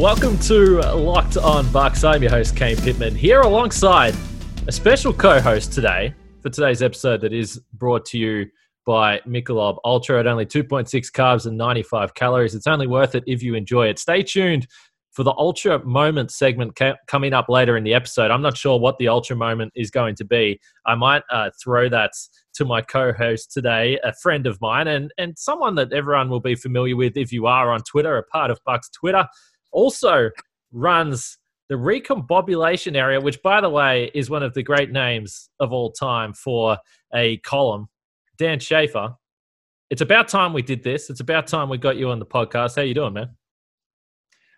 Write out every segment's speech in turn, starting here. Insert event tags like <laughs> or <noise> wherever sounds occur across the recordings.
Welcome to Locked On Bucks. I'm your host, Kane Pittman, here alongside a special co host today for today's episode that is brought to you by Michelob Ultra at only 2.6 carbs and 95 calories. It's only worth it if you enjoy it. Stay tuned for the Ultra Moment segment ca- coming up later in the episode. I'm not sure what the Ultra Moment is going to be. I might uh, throw that to my co-host today, a friend of mine and, and someone that everyone will be familiar with if you are on Twitter, a part of Bucks Twitter also runs the recombobulation area, which, by the way, is one of the great names of all time for a column. Dan Shafer. It's about time we did this. It's about time we got you on the podcast. How you doing, man?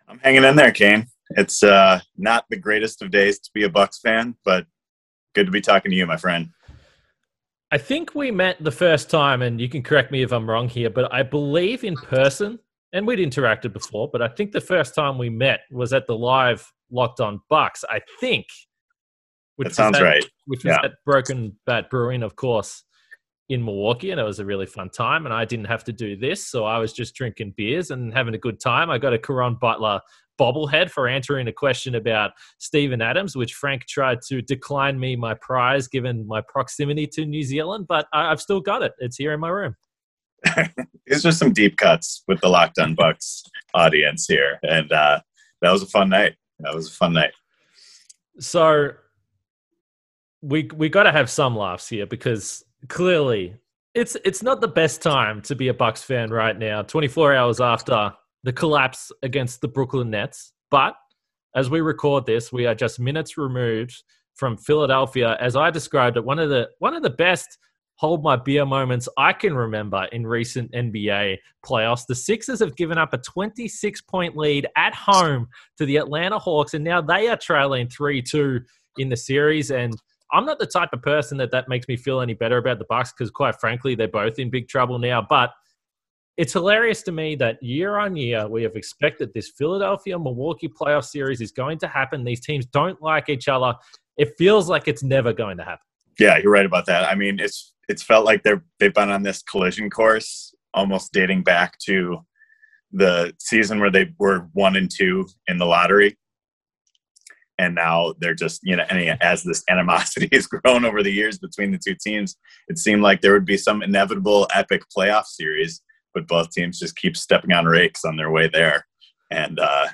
I'm hanging in there, Kane. It's uh, not the greatest of days to be a Bucks fan, but good to be talking to you, my friend. I think we met the first time, and you can correct me if I'm wrong here, but I believe in person and we'd interacted before, but I think the first time we met was at the live Locked On Bucks. I think. Which that sounds right. Which was yeah. at Broken Bat Brewing, of course, in Milwaukee, and it was a really fun time. And I didn't have to do this, so I was just drinking beers and having a good time. I got a Caron Butler bobblehead for answering a question about Steven Adams, which Frank tried to decline me my prize given my proximity to New Zealand, but I've still got it. It's here in my room. <laughs> These are some deep cuts with the Locked Bucks audience here, and uh, that was a fun night. That was a fun night. So we we got to have some laughs here because clearly it's it's not the best time to be a Bucks fan right now. Twenty four hours after the collapse against the Brooklyn Nets, but as we record this, we are just minutes removed from Philadelphia, as I described it, one of the one of the best hold my beer moments I can remember in recent NBA playoffs. The Sixers have given up a 26 point lead at home to the Atlanta Hawks, and now they are trailing 3 2 in the series. And I'm not the type of person that that makes me feel any better about the Bucks because, quite frankly, they're both in big trouble now. But it's hilarious to me that year on year we have expected this Philadelphia Milwaukee playoff series is going to happen. These teams don't like each other. It feels like it's never going to happen. Yeah, you're right about that. I mean, it's it's felt like they're they've been on this collision course almost dating back to the season where they were one and two in the lottery. And now they're just you know as this animosity <laughs> has grown over the years between the two teams it seemed like there would be some inevitable epic playoff series but both teams just keep stepping on rakes on their way there. And uh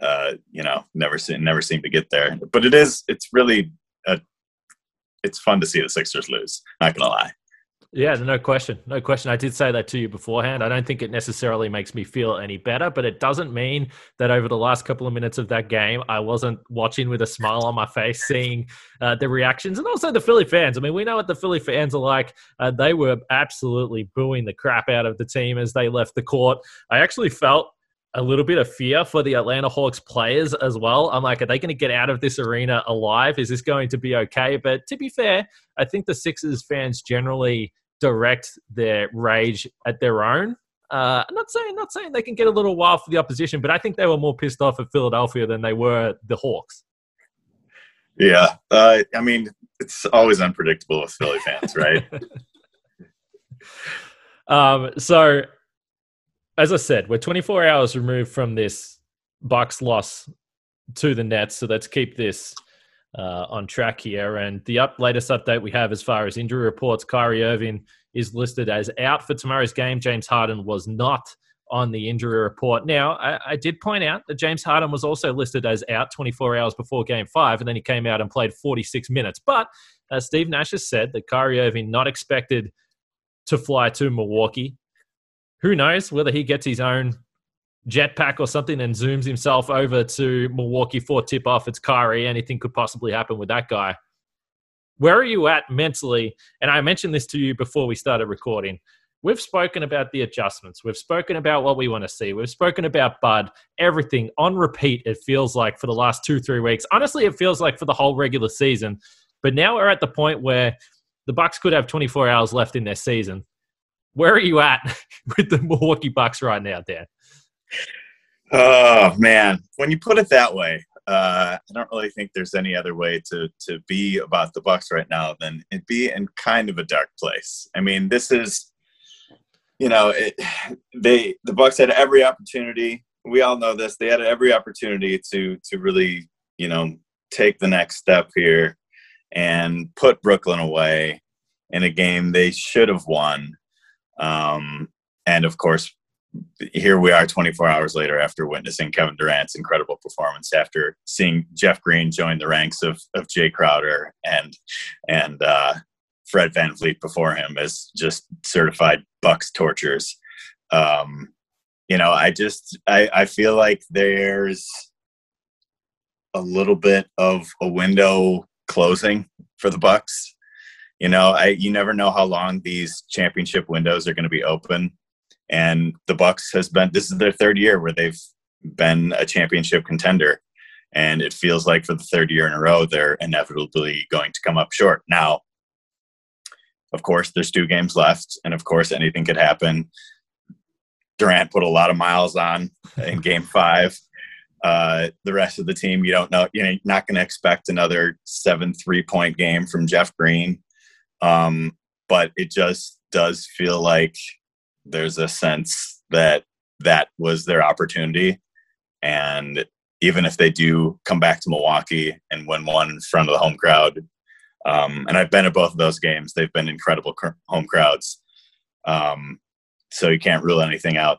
uh you know never seem never seem to get there. But it is it's really a it's fun to see the Sixers lose. Not gonna lie. Yeah, no question. No question. I did say that to you beforehand. I don't think it necessarily makes me feel any better, but it doesn't mean that over the last couple of minutes of that game, I wasn't watching with a smile on my face, seeing uh, the reactions and also the Philly fans. I mean, we know what the Philly fans are like. Uh, they were absolutely booing the crap out of the team as they left the court. I actually felt a little bit of fear for the Atlanta Hawks players as well. I'm like, are they going to get out of this arena alive? Is this going to be okay? But to be fair, I think the Sixers fans generally direct their rage at their own. Uh, I'm not saying not saying they can get a little wild for the opposition, but I think they were more pissed off at Philadelphia than they were the Hawks. Yeah, uh, I mean, it's always unpredictable with Philly fans, right? <laughs> um, so as I said, we're 24 hours removed from this Bucks loss to the Nets, so let's keep this uh, on track here. And the up, latest update we have as far as injury reports, Kyrie Irving is listed as out for tomorrow's game. James Harden was not on the injury report. Now, I, I, did point out that James Harden was also listed as out 24 hours before game five, and then he came out and played 46 minutes. But uh, Steve Nash has said that Kyrie Irving not expected to fly to Milwaukee who knows whether he gets his own jetpack or something and zooms himself over to Milwaukee for tip off. It's Kyrie. Anything could possibly happen with that guy. Where are you at mentally? And I mentioned this to you before we started recording. We've spoken about the adjustments. We've spoken about what we want to see. We've spoken about Bud, everything on repeat, it feels like for the last two, three weeks. Honestly, it feels like for the whole regular season. But now we're at the point where the Bucks could have 24 hours left in their season. Where are you at <laughs> with the Milwaukee Bucks right now, Dan? Oh man, when you put it that way, uh, I don't really think there's any other way to to be about the Bucks right now than it be in kind of a dark place. I mean, this is, you know, it, <sighs> they the Bucks had every opportunity. We all know this. They had every opportunity to to really, you know, take the next step here and put Brooklyn away in a game they should have won. Um, and of course, here we are 24 hours later after witnessing Kevin Durant's incredible performance after seeing Jeff Green join the ranks of, of Jae Crowder and and uh, Fred VanVleet before him as just certified Bucks tortures. Um, you know, I just I, I feel like there's a little bit of a window closing for the Bucks. You know, I you never know how long these championship windows are going to be open and the Bucks has been this is their third year where they've been a championship contender, and it feels like for the third year in a row they're inevitably going to come up short. Now, of course, there's two games left, and of course anything could happen. Durant put a lot of miles on in <laughs> Game Five. Uh, the rest of the team, you don't know. You're not going to expect another seven three point game from Jeff Green, um, but it just does feel like there's a sense that that was their opportunity. And even if they do come back to Milwaukee and win one in front of the home crowd, um, and I've been at both of those games, they've been incredible home crowds. Um, so you can't rule anything out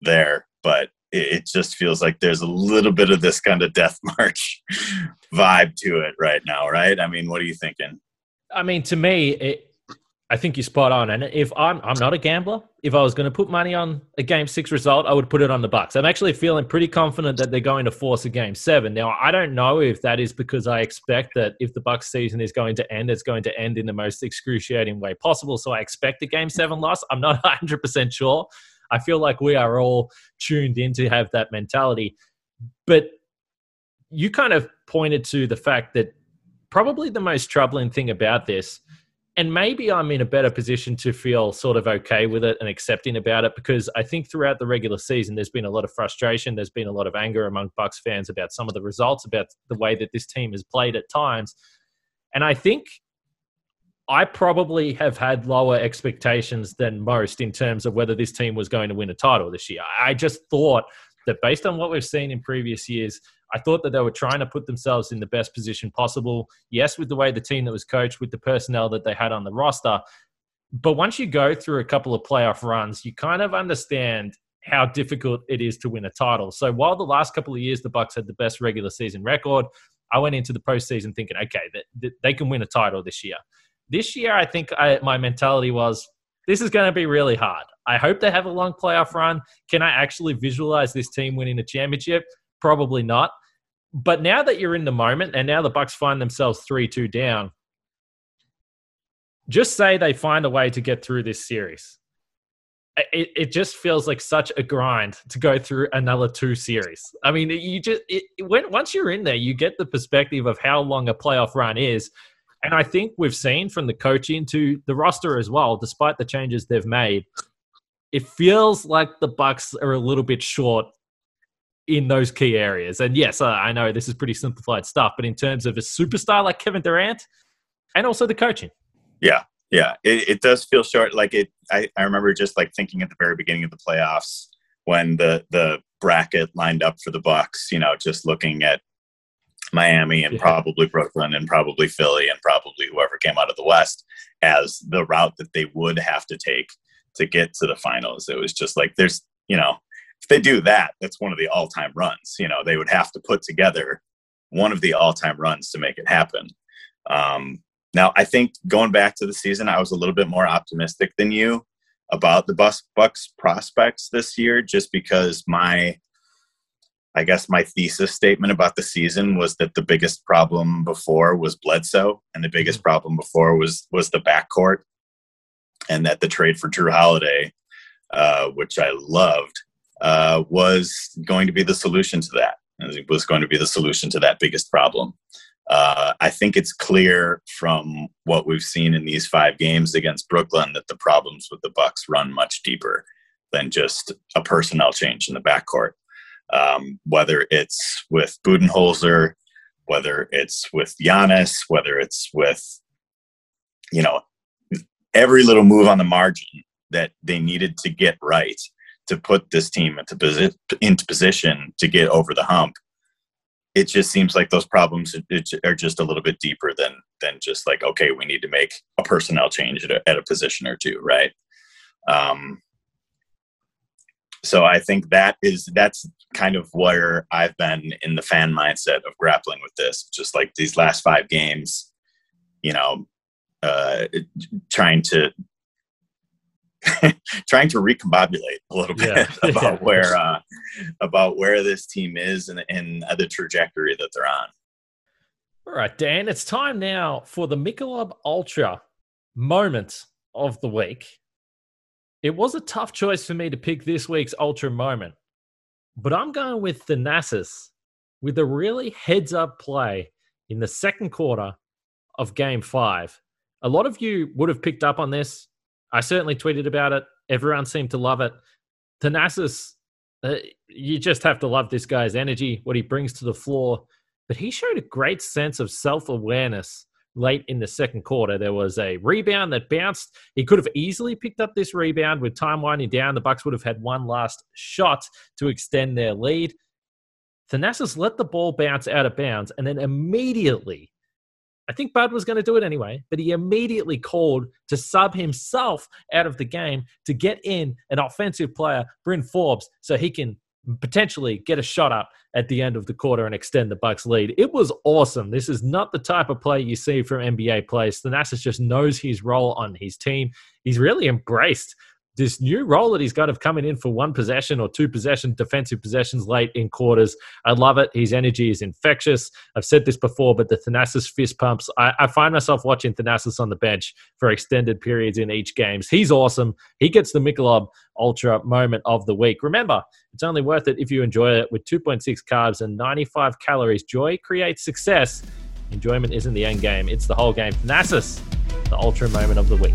there, but it, it just feels like there's a little bit of this kind of death <laughs> march vibe to it right now, right? I mean, what are you thinking? I mean, to me, it, I think you're spot on. And if I'm I'm not a gambler, if I was going to put money on a game six result, I would put it on the Bucks. I'm actually feeling pretty confident that they're going to force a game seven. Now I don't know if that is because I expect that if the Bucks season is going to end, it's going to end in the most excruciating way possible. So I expect a game seven loss. I'm not <laughs> 100 percent sure. I feel like we are all tuned in to have that mentality. But you kind of pointed to the fact that probably the most troubling thing about this and maybe I'm in a better position to feel sort of okay with it and accepting about it because I think throughout the regular season there's been a lot of frustration, there's been a lot of anger among Bucks fans about some of the results, about the way that this team has played at times. And I think I probably have had lower expectations than most in terms of whether this team was going to win a title this year. I just thought that based on what we've seen in previous years, I thought that they were trying to put themselves in the best position possible. Yes, with the way the team that was coached, with the personnel that they had on the roster. But once you go through a couple of playoff runs, you kind of understand how difficult it is to win a title. So while the last couple of years the Bucks had the best regular season record, I went into the postseason thinking, okay, that, they can win a title this year. This year, I think I, my mentality was this is going to be really hard. I hope they have a long playoff run. Can I actually visualize this team winning a championship? Probably not. But now that you're in the moment and now the Bucks find themselves 3-2 down, just say they find a way to get through this series. It, it just feels like such a grind to go through another two series. I mean, you just it, when once you're in there, you get the perspective of how long a playoff run is, and I think we've seen from the coaching to the roster as well, despite the changes they've made, it feels like the Bucks are a little bit short in those key areas. And yes, uh, I know this is pretty simplified stuff, but in terms of a superstar like Kevin Durant and also the coaching. Yeah. Yeah. It, it does feel short. Like it, I, I remember just like thinking at the very beginning of the playoffs when the, the bracket lined up for the Bucks, you know, just looking at Miami and yeah. probably Brooklyn and probably Philly and probably whoever came out of the West as the route that they would have to take to get to the finals. It was just like there's, you know, if they do that, that's one of the all-time runs. You know, they would have to put together one of the all-time runs to make it happen. Um, now, I think going back to the season, I was a little bit more optimistic than you about the Bus Bucks prospects this year, just because my I guess my thesis statement about the season was that the biggest problem before was Bledsoe, and the biggest Mm-hmm. problem before was was the backcourt, and that the trade for Jrue Holiday, uh, which I loved, uh, was going to be the solution to that. It was going to be the solution to that biggest problem. Uh, I think it's clear from what we've seen in these five games against Brooklyn that the problems with the Bucks run much deeper than just a personnel change in the backcourt. Um, whether it's with Budenholzer, whether it's with Giannis, whether it's with you know every little move on the margin that they needed to get right to put this team into, posi- into position to get over the hump it just seems like those problems are just a little bit deeper than than just like okay we need to make a personnel change at a, at a position or two right? Um, so i think that is that's kind of where i've been in the fan mindset of grappling with this just like these last five games you know uh, trying to <laughs> trying to recombobulate a little bit Yeah. <laughs> about Yeah. where uh, about where this team is and, and the trajectory that they're on. All right, Dan, it's time now for the Michelob Ultra moment of the week. It was a tough choice for me to pick this week's Ultra moment, but I'm going with the Thanasis with a really heads up play in the second quarter of game five. A lot of you would have picked up on this. I certainly tweeted about it. Everyone seemed to love it. Thanasis, uh, you just have to love this guy's energy, what he brings to the floor but he showed a great sense of self awareness late in the second quarter. There was a rebound that bounced. He could have easily picked up this rebound with time winding down. The Bucks would have had one last shot to extend their lead. Thanasis let the ball bounce out of bounds and then immediately, I think Bud was going to do it anyway, but he immediately called to sub himself out of the game to get in an offensive player, Bryn Forbes, so he can potentially get a shot up at the end of the quarter and extend the Bucks lead. It was awesome. This is not the type of play you see from NBA players. Thanasis just knows his role on his team. He's really embraced this new role that he's got of coming in for one possession or two possession defensive possessions late in quarters. I love it. His energy is infectious. I've said this before, but the Thanasis fist pumps. I, I find myself watching Thanasis on the bench for extended periods in each games. He's awesome. He gets the Michelob Ultra moment of the week. Remember, it's only worth it if you enjoy it with 2.6 carbs and 95 calories. Joy creates success. Enjoyment isn't the end game, it's the whole game. Thanasis, the Ultra moment of the week.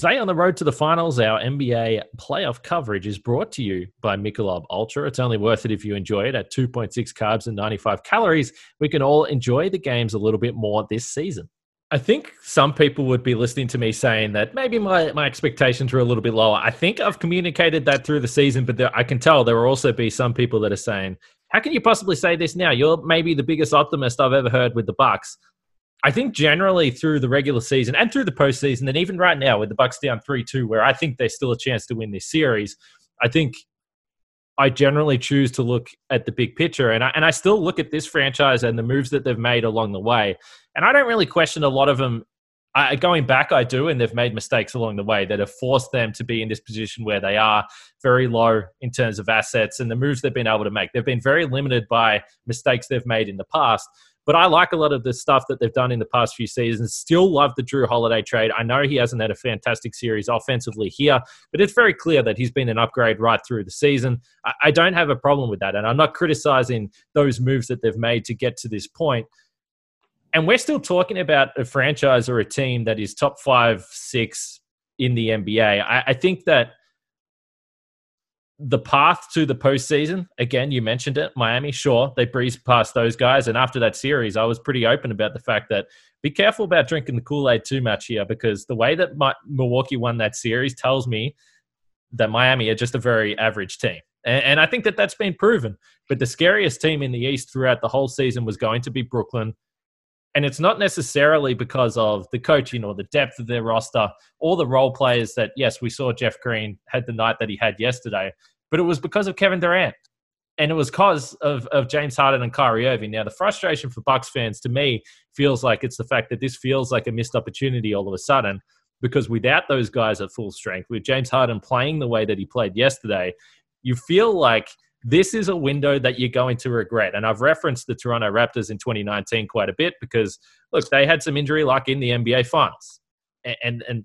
Today on the road to the finals, our NBA playoff coverage is brought to you by Michelob Ultra. It's only worth it if you enjoy it at 2.6 carbs and 95 calories. We can all enjoy the games a little bit more this season. I think some people would be listening to me saying that maybe my, my expectations were a little bit lower. I think I've communicated that through the season, but there, I can tell there will also be some people that are saying, "How can you possibly say this now? You're maybe the biggest optimist I've ever heard with the Bucks." I think generally through the regular season and through the postseason, and even right now with the Bucks down three two, where I think there's still a chance to win this series, I think I generally choose to look at the big picture, and I and I still look at this franchise and the moves that they've made along the way, and I don't really question a lot of them. I, going back, I do, and they've made mistakes along the way that have forced them to be in this position where they are very low in terms of assets and the moves they've been able to make. They've been very limited by mistakes they've made in the past. But I like a lot of the stuff that they've done in the past few seasons. Still love the Jrue Holiday trade. I know he hasn't had a fantastic series offensively here, but it's very clear that he's been an upgrade right through the season. I, I don't have a problem with that. And I'm not criticizing those moves that they've made to get to this point. And we're still talking about a franchise or a team that is top five, six in the NBA. I, I think that the path to the postseason, again, you mentioned it, Miami, sure, they breezed past those guys. And after that series, I was pretty open about the fact that be careful about drinking the Kool Aid too much here because the way that my, Milwaukee won that series tells me that Miami are just a very average team. And, and I think that that's been proven. But the scariest team in the East throughout the whole season was going to be Brooklyn. And it's not necessarily because of the coaching or the depth of their roster or the role players that, yes, we saw Jeff Green had the night that he had yesterday, but it was because of Kevin Durant. And it was because of, of James Harden and Kyrie Irving. Now, the frustration for Bucks fans to me feels like it's the fact that this feels like a missed opportunity all of a sudden. because without those guys at full strength, with James Harden playing the way that he played yesterday, you feel like this is a window that you're going to regret. And I've referenced the Toronto Raptors in 2019 quite a bit because look, they had some injury luck in the NBA Finals, and and, and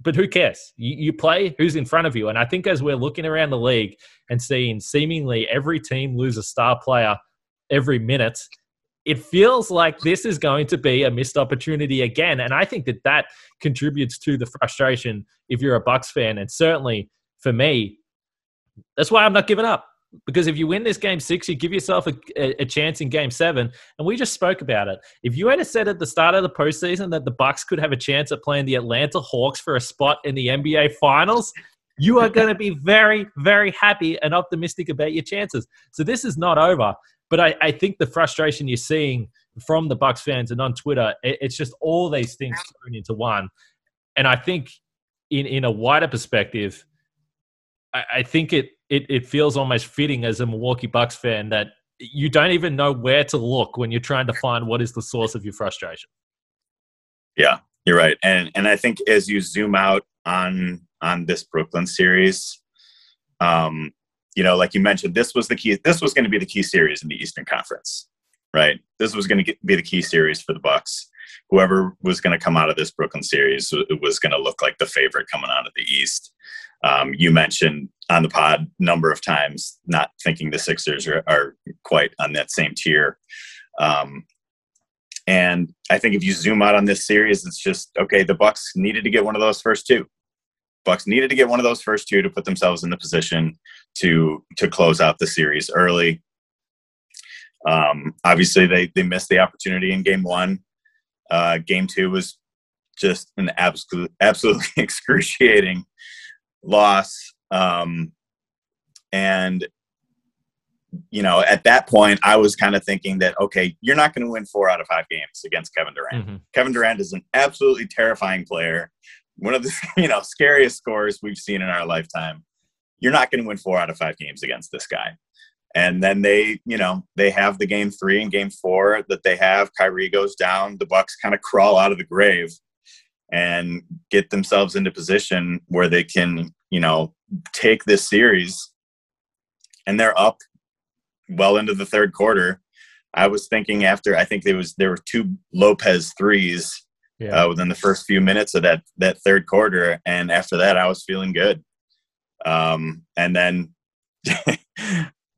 but who cares? You, you play who's in front of you. And I think as we're looking around the league and seeing seemingly every team lose a star player every minute, it feels like this is going to be a missed opportunity again. And I think that that contributes to the frustration if you're a Bucks fan. And certainly for me, that's why I'm not giving up. Because if you win this game six, you give yourself a, a, chance in game seven. And we just spoke about it. If you had said at the start of the postseason that the Bucks could have a chance at playing the Atlanta Hawks for a spot in the NBA Finals, you are going to be very, very happy and optimistic about your chances. So this is not over. But I, I think the frustration you're seeing from the Bucks fans and on Twitter, it, it's just all these things thrown into one. And I think in in a wider perspective, I, I think it it, it feels almost fitting as a Milwaukee Bucks fan that you don't even know where to look when you're trying to find what is the source of your frustration. Yeah, you're right. And and I think as you zoom out on on this Brooklyn series, um, you know, like you mentioned, this was the key. This was going to be the key series in the Eastern Conference, right? This was going to be the key series for the Bucks. Whoever was going to come out of this Brooklyn series was going to look like the favorite coming out of the East. Um, you mentioned on the pod number of times not thinking the Sixers are, are quite on that same tier. Um, and I think if you zoom out on this series, it's just okay. The Bucks needed to get one of those first two. Bucks needed to get one of those first two to put themselves in the position to to close out the series early. Um, obviously, they they missed the opportunity in game one. Uh, game two was just an absolute absolutely <laughs> excruciating loss. Um, and you know, at that point, I was kind of thinking that okay, you're not going to win four out of five games against Kevin Durant. Mm-hmm. Kevin Durant is an absolutely terrifying player, one of the <laughs> you know scariest scorers we've seen in our lifetime. You're not going to win four out of five games against this guy. And then they, you know, they have the game three and game four that they have. Kyrie goes down. The Bucks kind of crawl out of the grave and get themselves into position where they can, you know, take this series and they're up well into the third quarter. I was thinking after I think there was there were two Lopez threes yeah. uh, within the first few minutes of that that third quarter, and after that I was feeling good. Um, and then <laughs>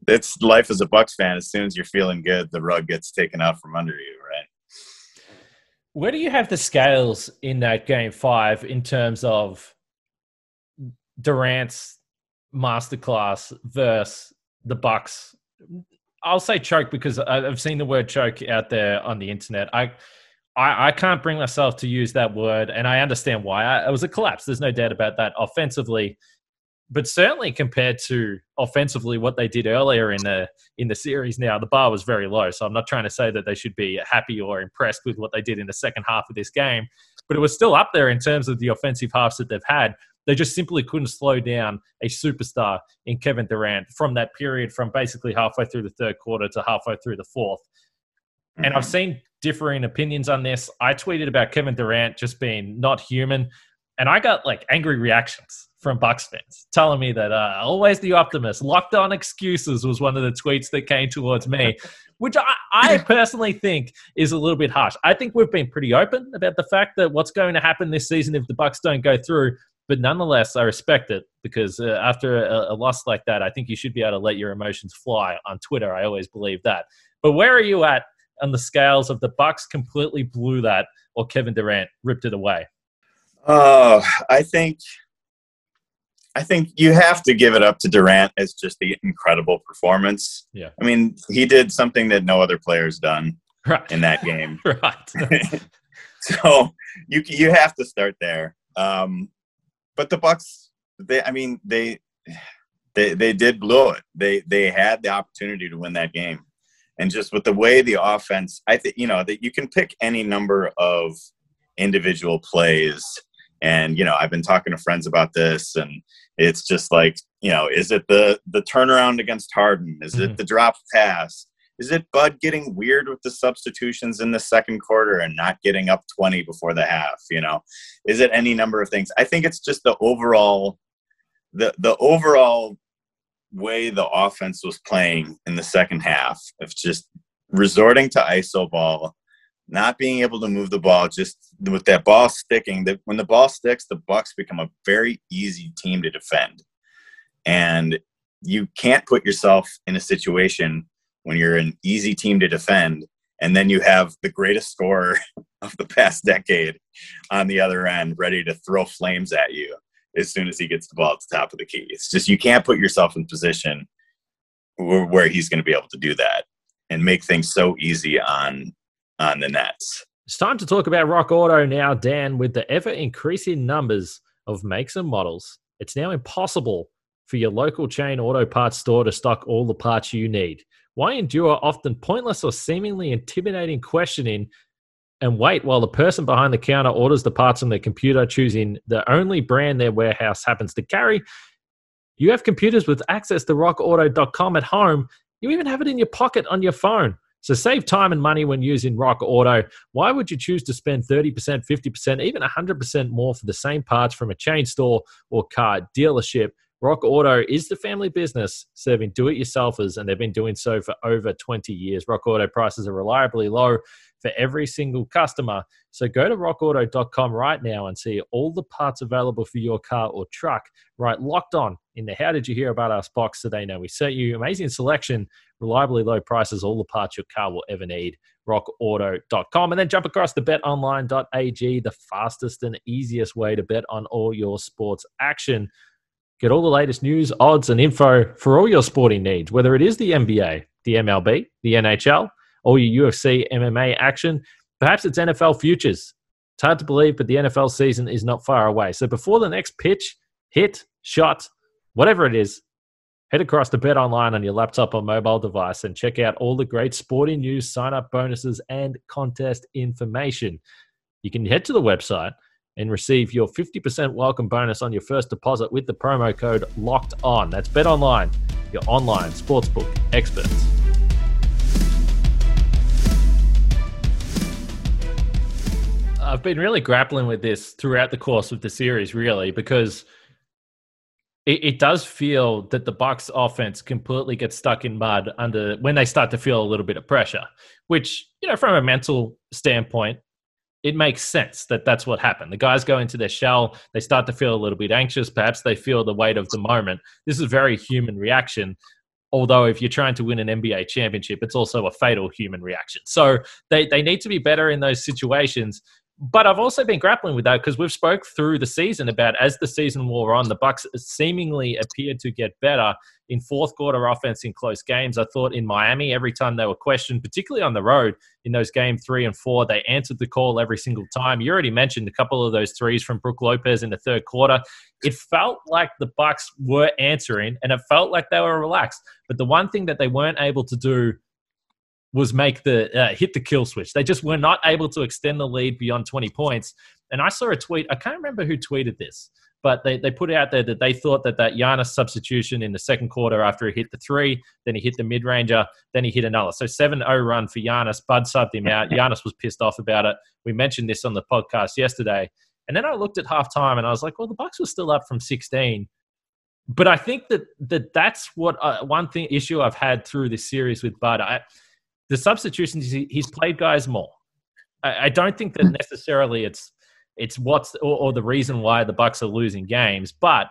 it's life as a Bucks fan. As soon as you're feeling good, the rug gets taken out from under you, right? Where do you have the scales in that game five in terms of Durant's masterclass versus the Bucks? I'll say choke because I've seen the word choke out there on the internet. I, I, I can't bring myself to use that word, and I understand why. I, it was a collapse. There's no doubt about that. Offensively, but certainly compared to offensively what they did earlier in the in the series now the bar was very low so i'm not trying to say that they should be happy or impressed with what they did in the second half of this game but it was still up there in terms of the offensive halves that they've had they just simply couldn't slow down a superstar in Kevin Durant from that period from basically halfway through the third quarter to halfway through the 4th mm-hmm. And I've mm-hmm. seen differing opinions on this. I tweeted about Kevin Durant just being not human, and I got like angry reactions from Bucks fans telling me that uh, always the optimist. Locked on excuses was one of the tweets that came towards me, <laughs> which I, I, personally think is a little bit harsh. I think we've been pretty open about the fact that what's going to happen this season if the Bucks don't go through. But nonetheless, I respect it because uh, after a, a loss like that, I think you should be able to let your emotions fly on Twitter. I always believe that. But where are you at on the scales of the Bucks completely blew that or Kevin Durant ripped it away? Oh, I think I think you have to give it up to Durant as just the incredible performance. Yeah. I mean, he did something that no other player's done right. in that game. <laughs> right. <laughs> so you you have to start there. Um, but the Bucks, they, I mean, they they they did blow it. They they had the opportunity to win that game, and just with the way the offense, I think you know that you can pick any number of individual plays and you know i've been talking to friends about this and it's just like you know is it the the turnaround against harden is mm-hmm. it the drop pass Is it Bud getting weird with the substitutions in the second quarter and not getting up 20 before the half? You know, is it any number of things? I think it's just the overall, the the overall way the offense was playing in the second half of just resorting to iso ball, not being able to move the ball, just with that ball sticking. That when the ball sticks, the Bucks become a very easy team to defend, and you can't put yourself in a situation when you're an easy team to defend and then you have the greatest scorer <laughs> of the past decade on the other end ready to throw flames at you as soon as he gets the ball at the top of the key. It's just you can't put yourself in position where, he's going to be able to do that and make things so easy on on the nets. It's time to talk about Rock Auto now, Dan. With the ever increasing numbers of makes and models, it's now impossible for your local chain auto parts store to stock all the parts you need. Why endure often pointless or seemingly intimidating questioning and wait while the person behind the counter orders the parts on their computer, choosing the only brand their warehouse happens to carry. You have computers with access to rockauto.com at home. You even have it in your pocket on your phone. So save time and money when using Rock Auto. Why would you choose to spend 30%, 50%, even 100% more for the same parts from a chain store or car dealership? Rock Auto is the family business serving do it yourselfers, and they've been doing so for over 20 years. Rock Auto prices are reliably low for every single customer. So go to rockauto.com right now and see all the parts available for your car or truck right locked on in the How Did You Hear About Us box so they know we sent you amazing selection, reliably low prices, all the parts your car will ever need. RockAuto.com and then jump across to betonline.ag, the fastest and easiest way to bet on all your sports action. Get all the latest news, odds, and info for all your sporting needs, whether it is the NBA, the MLB, the NHL, all your UFC, MMA action. Perhaps it's NFL futures. It's hard to believe, but the NFL season is not far away. So before the next pitch, hit, shot, whatever it is, head across to Bet Online on your laptop or mobile device and check out all the great sporting news, sign up bonuses, and contest information. You can head to the website and receive your 50% welcome bonus on your first deposit with the promo code LOCKED ON. That's Bet Online, your online sportsbook experts. I've been really grappling with this throughout the course of the series, really, because it, it, does feel that the Bucks offense completely gets stuck in mud under when they start to feel a little bit of pressure. Which, you know, from a mental standpoint, it makes sense that that's what happened. The guys go into their shell, they start to feel a little bit anxious. Perhaps they feel the weight of the moment. This is a very human reaction. Although, if you're trying to win an NBA championship, it's also a fatal human reaction. So they, they need to be better in those situations but I've also been grappling with that because we've spoke through the season about as the season wore on, the Bucks seemingly appeared to get better in fourth quarter offense in close games. I thought in Miami, every time they were questioned, particularly on the road in those game three and four, they answered the call every single time. You already mentioned a couple of those threes from Brook Lopez in the third quarter. It felt like the Bucks were answering, and it felt like they were relaxed. But the one thing that they weren't able to do was make the uh, hit the kill switch. They just were not able to extend the lead beyond 20 points. And I saw a tweet. I can't remember who tweeted this, but they, they put out there that they thought that that Giannis substitution in the second quarter after he hit the three, then he hit the mid ranger, then he hit another. So 7 0 run for Giannis. Bud subbed him out. Giannis was pissed off about it. We mentioned this on the podcast yesterday. And then I looked at halftime and I was like, well, the Bucks were still up from 16 but I think that that that's what uh, one thing issue I've had through this series with Bud. I the substitutions he's played guys more. I, don't think that hmm. necessarily it's it's what's or, or, the reason why the Bucks are losing games, but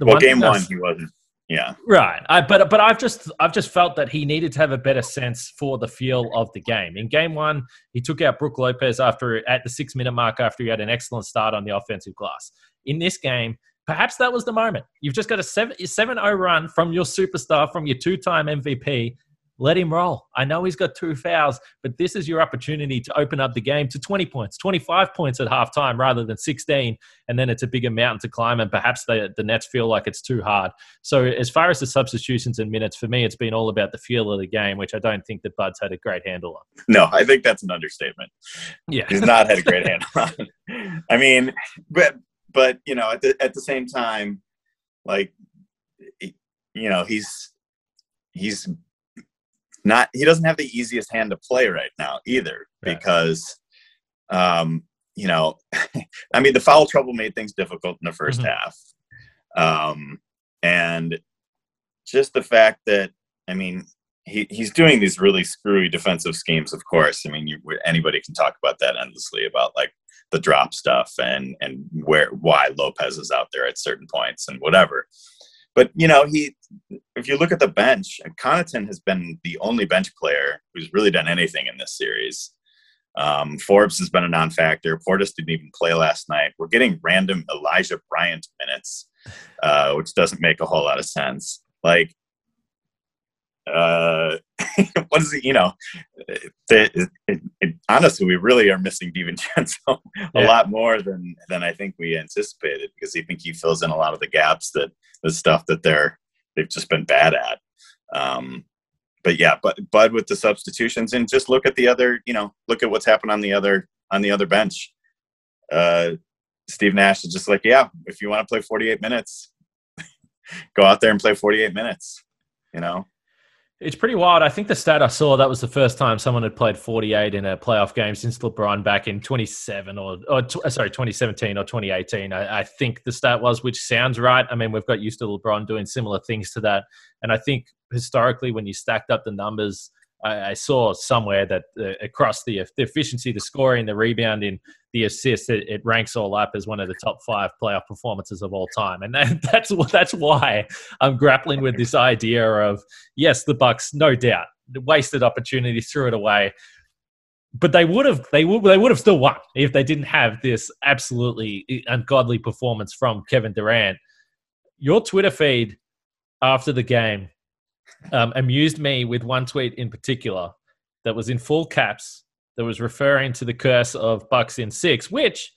the well, one game one he wasn't. Yeah, right. I, but but I've just I've just felt that he needed to have a better sense for the feel of the game. In game one, he took out Brook Lopez after at the six minute mark after he had an excellent start on the offensive glass. In this game, perhaps that was the moment. You've just got a 7 0 run from your superstar, from your two time MVP, let him roll. I know he's got two fouls, but this is your opportunity to open up the game to 20 points, 25 points at halftime rather than 16. And then it's a bigger mountain to climb, and perhaps the, the Nets feel like it's too hard. So, as far as the substitutions and minutes, for me, it's been all about the feel of the game, which I don't think that Bud's had a great handle on. No, I think that's an understatement. Yeah. He's not had a great handle on. I mean, but, but you know, at the, at the same time, like, you know, he's, he's not he doesn't have the easiest hand to play right now either because um you know <laughs> i mean the foul trouble made things difficult in the 1st Mhm. half. Um and just the fact that i mean he, he's doing these really screwy defensive schemes of course. I mean you, anybody can talk about that endlessly about like the drop stuff and and where why lopez is out there at certain points and whatever but you know he if you look at the bench, Connaughton has been the only bench player who's really done anything in this series. Um, Forbes has been a non-factor. Portis didn't even play last night. We're getting random Elijah Bryant minutes, uh, which doesn't make a whole lot of sense. Like, uh, <laughs> what is it? You know, it, it, it, honestly, we really are missing DiVincenzo <laughs> a Yeah. lot more than than I think we anticipated because I think he fills in a lot of the gaps that the stuff that they're they've just been bad at. Um, but yeah, but Bud with the substitutions and just look at the other, you know, look at what's happened on the other on the other bench. Uh, Steve Nash is just like, yeah, if you want to play 48 minutes, <laughs> go out there and play 48 minutes. You know, It's pretty wild. I think the stat I saw that was the first time someone had played 48 in a playoff game since LeBron back in 27 or, or tw- uh, sorry 2017 or 2018. I, I think the stat was, which sounds right. I mean, we've got used to LeBron doing similar things to that, and I think historically when you stacked up the numbers. I, I saw somewhere that uh, across the, the efficiency, the scoring, the rebounding, the assist, it, it ranks all up as one of the top five playoff performances of all time, and that, <laughs> that's that's why I'm grappling with this idea of yes, the Bucks, no doubt, wasted opportunity, threw it away. But they would have, they would, they would have still won if they didn't have this absolutely ungodly performance from Kevin Durant. Your Twitter feed after the game um, amused me with one tweet in particular that was in full caps that was referring to the curse of Bucks in six. Which,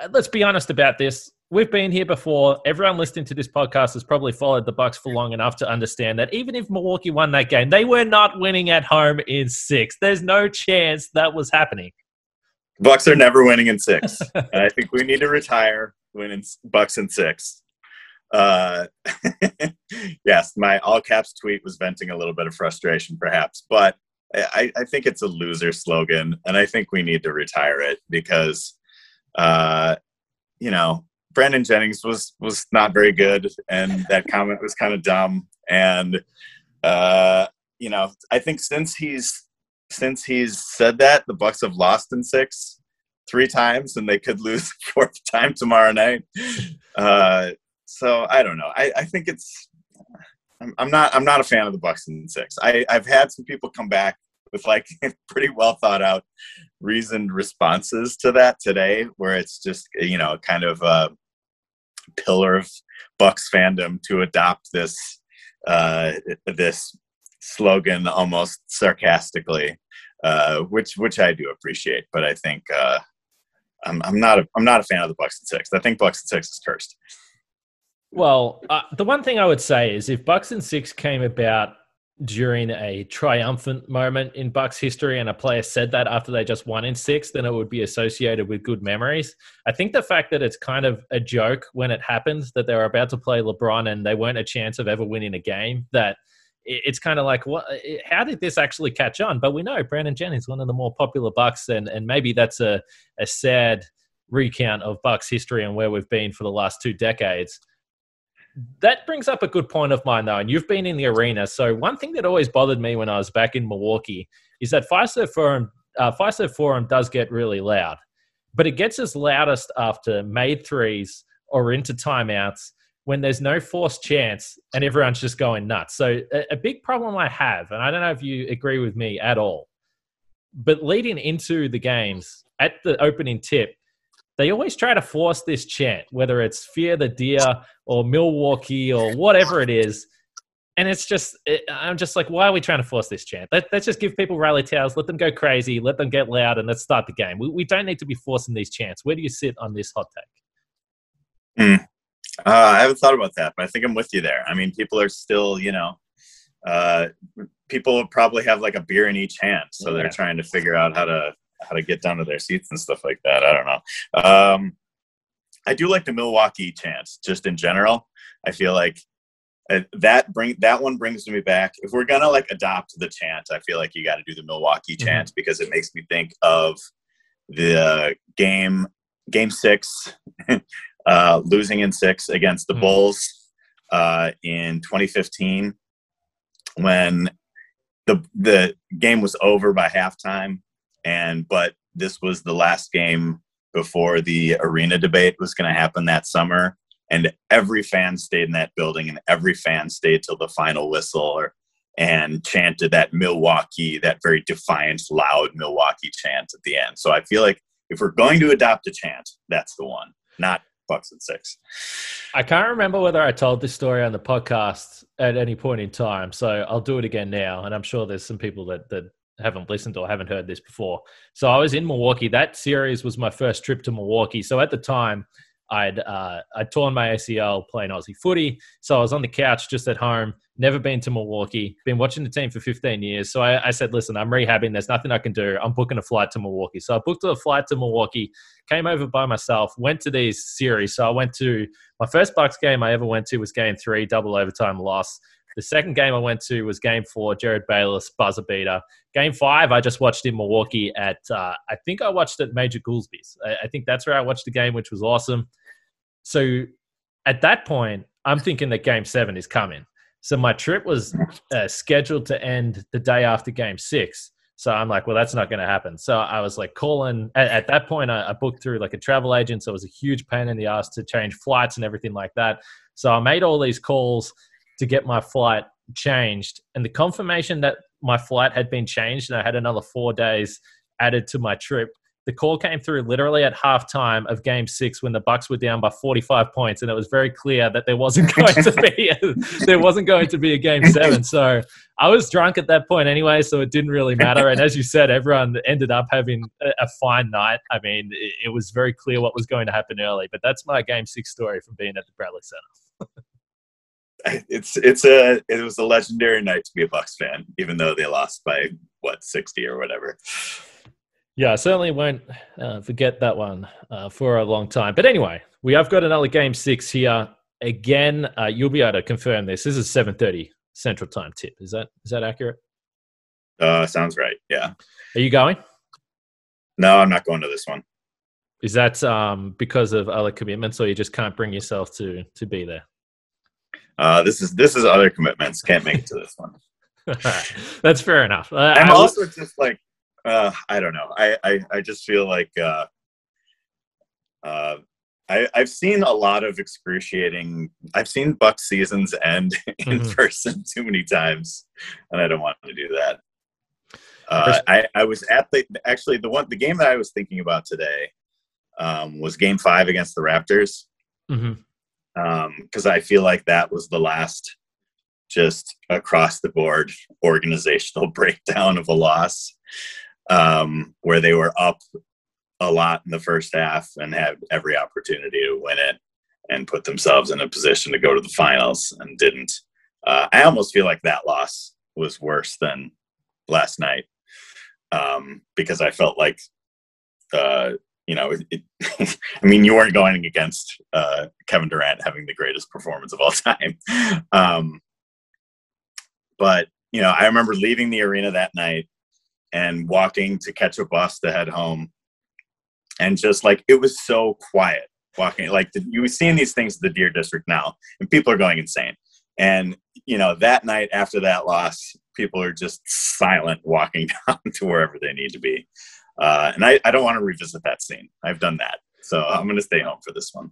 uh, let's be honest about this, we've been here before. Everyone listening to this podcast has probably followed the Bucks for long enough to understand that even if Milwaukee won that game, they were not winning at home in six. There's no chance that was happening. Bucks are never winning in six, <laughs> and I think we need to retire winning Bucks in six. Uh, <laughs> yes, my all caps tweet was venting a little bit of frustration, perhaps, but I, I think it's a loser slogan, and I think we need to retire it because, uh, you know, Brandon Jennings was was not very good, and that <laughs> comment was kind of dumb. And uh, you know, I think since he's since he's said that, the Bucks have lost in six three times, and they could lose <laughs> the fourth time tomorrow night. Uh, so I don't know. I, I think it's. I'm, I'm not. I'm not a fan of the Bucks and six. I, I've had some people come back with like <laughs> pretty well thought out, reasoned responses to that today, where it's just you know kind of a pillar of Bucks fandom to adopt this uh, this slogan almost sarcastically, uh, which which I do appreciate. But I think uh, I'm I'm not a, I'm not a fan of the Bucks and six. I think Bucks and six is cursed. Well, uh, the one thing I would say is if Bucks and Six came about during a triumphant moment in Bucks history and a player said that after they just won in six, then it would be associated with good memories. I think the fact that it's kind of a joke when it happens that they were about to play LeBron and they weren't a chance of ever winning a game, that it's kind of like, what? How did this actually catch on? But we know Brandon Jennings, is one of the more popular Bucks, and and maybe that's a a sad recount of Bucks history and where we've been for the last two decades. That brings up a good point of mine, though, and you've been in the arena. So one thing that always bothered me when I was back in Milwaukee is that Fiserv Forum, uh, Fiserv Forum does get really loud, but it gets its loudest after made threes or into timeouts when there's no forced chance and everyone's just going nuts. So a, a big problem I have, and I don't know if you agree with me at all, but leading into the games at the opening tip, they always try to force this chant, whether it's Fear the Deer or Milwaukee or whatever it is. And it's just, it, I'm just like, why are we trying to force this chant? Let, us just give people rally towels, let them go crazy, let them get loud, and let's start the game. We, we don't need to be forcing these chants. Where do you sit on this hot take? Uh, I haven't thought about that, but I think I'm with you there. I mean, people are still, you know, uh, people probably have like a beer in each hand, so Yeah. they're trying to figure out how to how to get down to their seats and stuff like that. I don't know. Um, I do like the Milwaukee chants, just in general. I feel like uh, that bring that one brings me back. If we're gonna like adopt the chant, I feel like you got to do the Milwaukee Mhm. chant because it makes me think of the game game six, <laughs> uh, losing in six against the Mhm. Bulls uh, in 2015 when the the game was over by halftime, and but this was the last game before the arena debate was going to happen that summer and every fan stayed in that building and every fan stayed till the final whistle or, and chanted that milwaukee that very defiant loud milwaukee chant at the end so i feel like if we're going to adopt a chant that's the one not bucks and six I can't remember whether I told this story on the podcast at any point in time, so I'll do it again now. And I'm sure there's some people that that haven't listened or haven't heard this before. So I was in Milwaukee. That series was my first trip to Milwaukee. So at the time, I'd uh, I'd torn my ACL playing Aussie footy. So I was on the couch just at home. Never been to Milwaukee. Been watching the team for 15 years. So I, I said, listen, I'm rehabbing. There's nothing I can do. I'm booking a flight to Milwaukee. So I booked a flight to Milwaukee. Came over by myself. Went to these series. So I went to my first Bucks game I ever went to was Game Three, double overtime loss. The second game I went to was Game Four, Jerryd Bayless buzzer beater. Game Five I just watched in Milwaukee at uh, I think I watched at Major Goolsby's. I, I think that's where I watched the game, which was awesome. So at that point, I'm thinking that Game Seven is coming. So my trip was uh, scheduled to end the day after Game Six. So I'm like, well, that's not going to happen. So I was like calling. At, at that point, I, I booked through like a travel agent, so it was a huge pain in the ass to change flights and everything like that. So I made all these calls to get my flight changed, and the confirmation that my flight had been changed and I had another four days added to my trip. The call came through literally at halftime of Game Six when the Bucks were down by 45 points, and it was very clear that there wasn't <laughs> going to be a, there wasn't going to be a Game Seven. So I was drunk at that point anyway, so it didn't really matter. And as you said, everyone ended up having a, fine night. I mean, it was very clear what was going to happen early. But that's my Game Six story from being at the Bradley Center. <laughs> it's it's a it was a legendary night to be a bucks fan even though they lost by what 60 or whatever Yeah, I certainly won't uh, forget that one uh, for a long time. But anyway, we have got another game six here. Again, uh, you'll be able to confirm this. This is seven thirty Central Time tip. Is that is that accurate? uh sounds right yeah Are you going? no i'm not going to this one Is that um, because of other commitments, or you just can't bring yourself to to be there? Uh this is this is other commitments can't make it to this one <laughs> That's fair enough. Uh, i'm will- also just like uh i don't know i i, I just feel like uh uh I, I've seen a lot of excruciating. I've seen Buck seasons end <laughs> in Mhm. person too many times, and I don't want to do that. Uh, I, I was at the actually the one the game that I was thinking about today um, was Game Five against the Raptors Mhm. Because I feel like that was the last just across the board organizational <laughs> breakdown of a loss um, where they were up a lot in the first half and had every opportunity to win it and put themselves in a position to go to the finals and didn't. Uh, I almost feel like that loss was worse than last night um, because I felt like, uh, you know, it, it, <laughs> I mean, you weren't going against uh, Kevin Durant having the greatest performance of all time. <laughs> Um, but, you know, I remember leaving the arena that night and walking to catch a bus to head home. And just like, it was so quiet walking. Like, the, you were seeing these things at the Deer District now, and people are going insane. And, you know, that night after that loss, people are just silent walking <laughs> down to wherever they need to be. Uh, and I, I don't want to revisit that scene. I've done that. So I'm going to stay home for this one.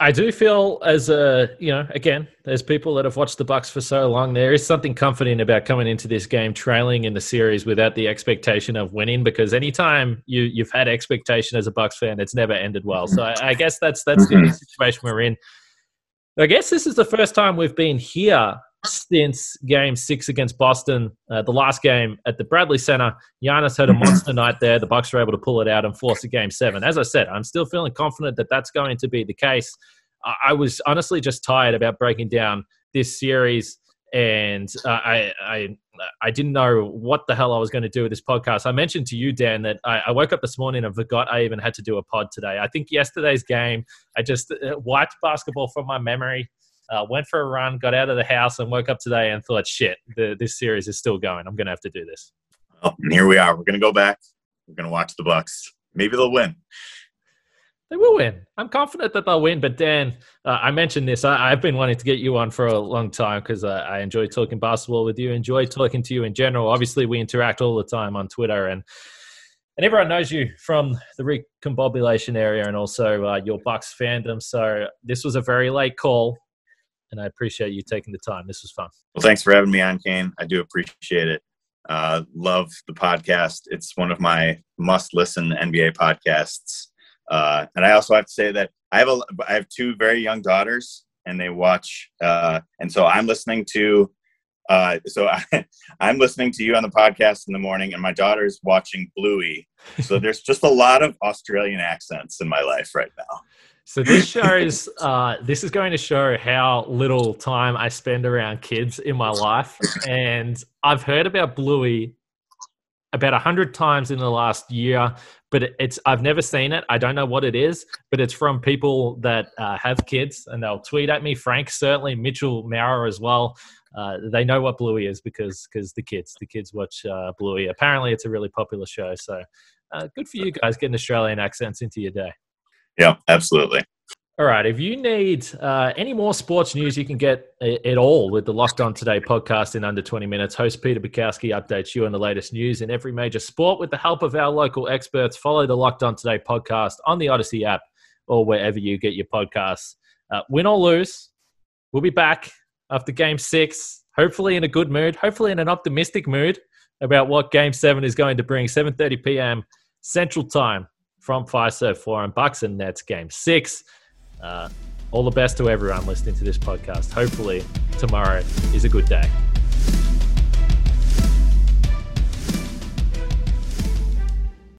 I do feel as a you know again, there's people that have watched the Bucks for so long. There is something comforting about coming into this game trailing in the series without the expectation of winning. Because anytime you you've had expectation as a Bucks fan, it's never ended well. So I, I guess that's that's the situation we're in. I guess this is the first time we've been here since Game Six against Boston. Uh, the last game at the Bradley Center, Giannis had a monster <clears throat> night there. The Bucks were able to pull it out and force a Game Seven. As I said, I'm still feeling confident that that's going to be the case. I, I was honestly just tired about breaking down this series, and uh, I, I I didn't know what the hell I was going to do with this podcast. I mentioned to you, Dan, that I, I woke up this morning and forgot I even had to do a pod today. I think yesterday's game, I just uh, wiped basketball from my memory. Uh, went for a run, got out of the house, and woke up today and thought, shit, the, this series is still going. I'm going to have to do this. And here we are. We're going to go back. We're going to watch the Bucks. Maybe they'll win. They will win. I'm confident that they'll win. But Dan, uh, I mentioned this. I, have been wanting to get you on for a long time because uh, I enjoy talking basketball with you. Enjoy talking to you in general. Obviously, we interact all the time on Twitter, and and everyone knows you from the recombobulation area and also uh, your Bucks fandom. So this was a very late call, and I appreciate you taking the time. This was fun. Well, thanks for having me on, Kane. I do appreciate it. Uh, love the podcast. It's one of my must-listen NBA podcasts. Uh, and I also have to say that I have a I have two very young daughters, and they watch. Uh, and so I'm listening to uh, so I, <laughs> I'm listening to you on the podcast in the morning, and my daughter's watching Bluey. So there's just a lot of Australian accents in my life right now. So this <laughs> shows. Uh, this is going to show how little time I spend around kids in my life, and I've heard about Bluey about a hundred times in the last year, but it's I've never seen it. I don't know what it is, but it's from people that uh, have kids, and they'll tweet at me. Frank certainly, Mitchell Maurer as well uh, they know what Bluey is because because the kids the kids watch uh, Bluey. Apparently, it's a really popular show. So uh, good for you guys getting Australian accents into your day. Yeah, absolutely. All right. If you need uh, any more sports news, you can get it all with the Locked On Today podcast in under 20 minutes. Host Peter Bukowski updates you on the latest news in every major sport with the help of our local experts. Follow the Locked On Today podcast on the Odyssey app or wherever you get your podcasts. Uh, win or lose, we'll be back after game six, hopefully in a good mood, hopefully in an optimistic mood about what game seven is going to bring. 7.30 p.m. Central Time from Fiserv Forum, Bucks and Nets game six. Uh, all the best to everyone listening to this podcast. Hopefully tomorrow is a good day.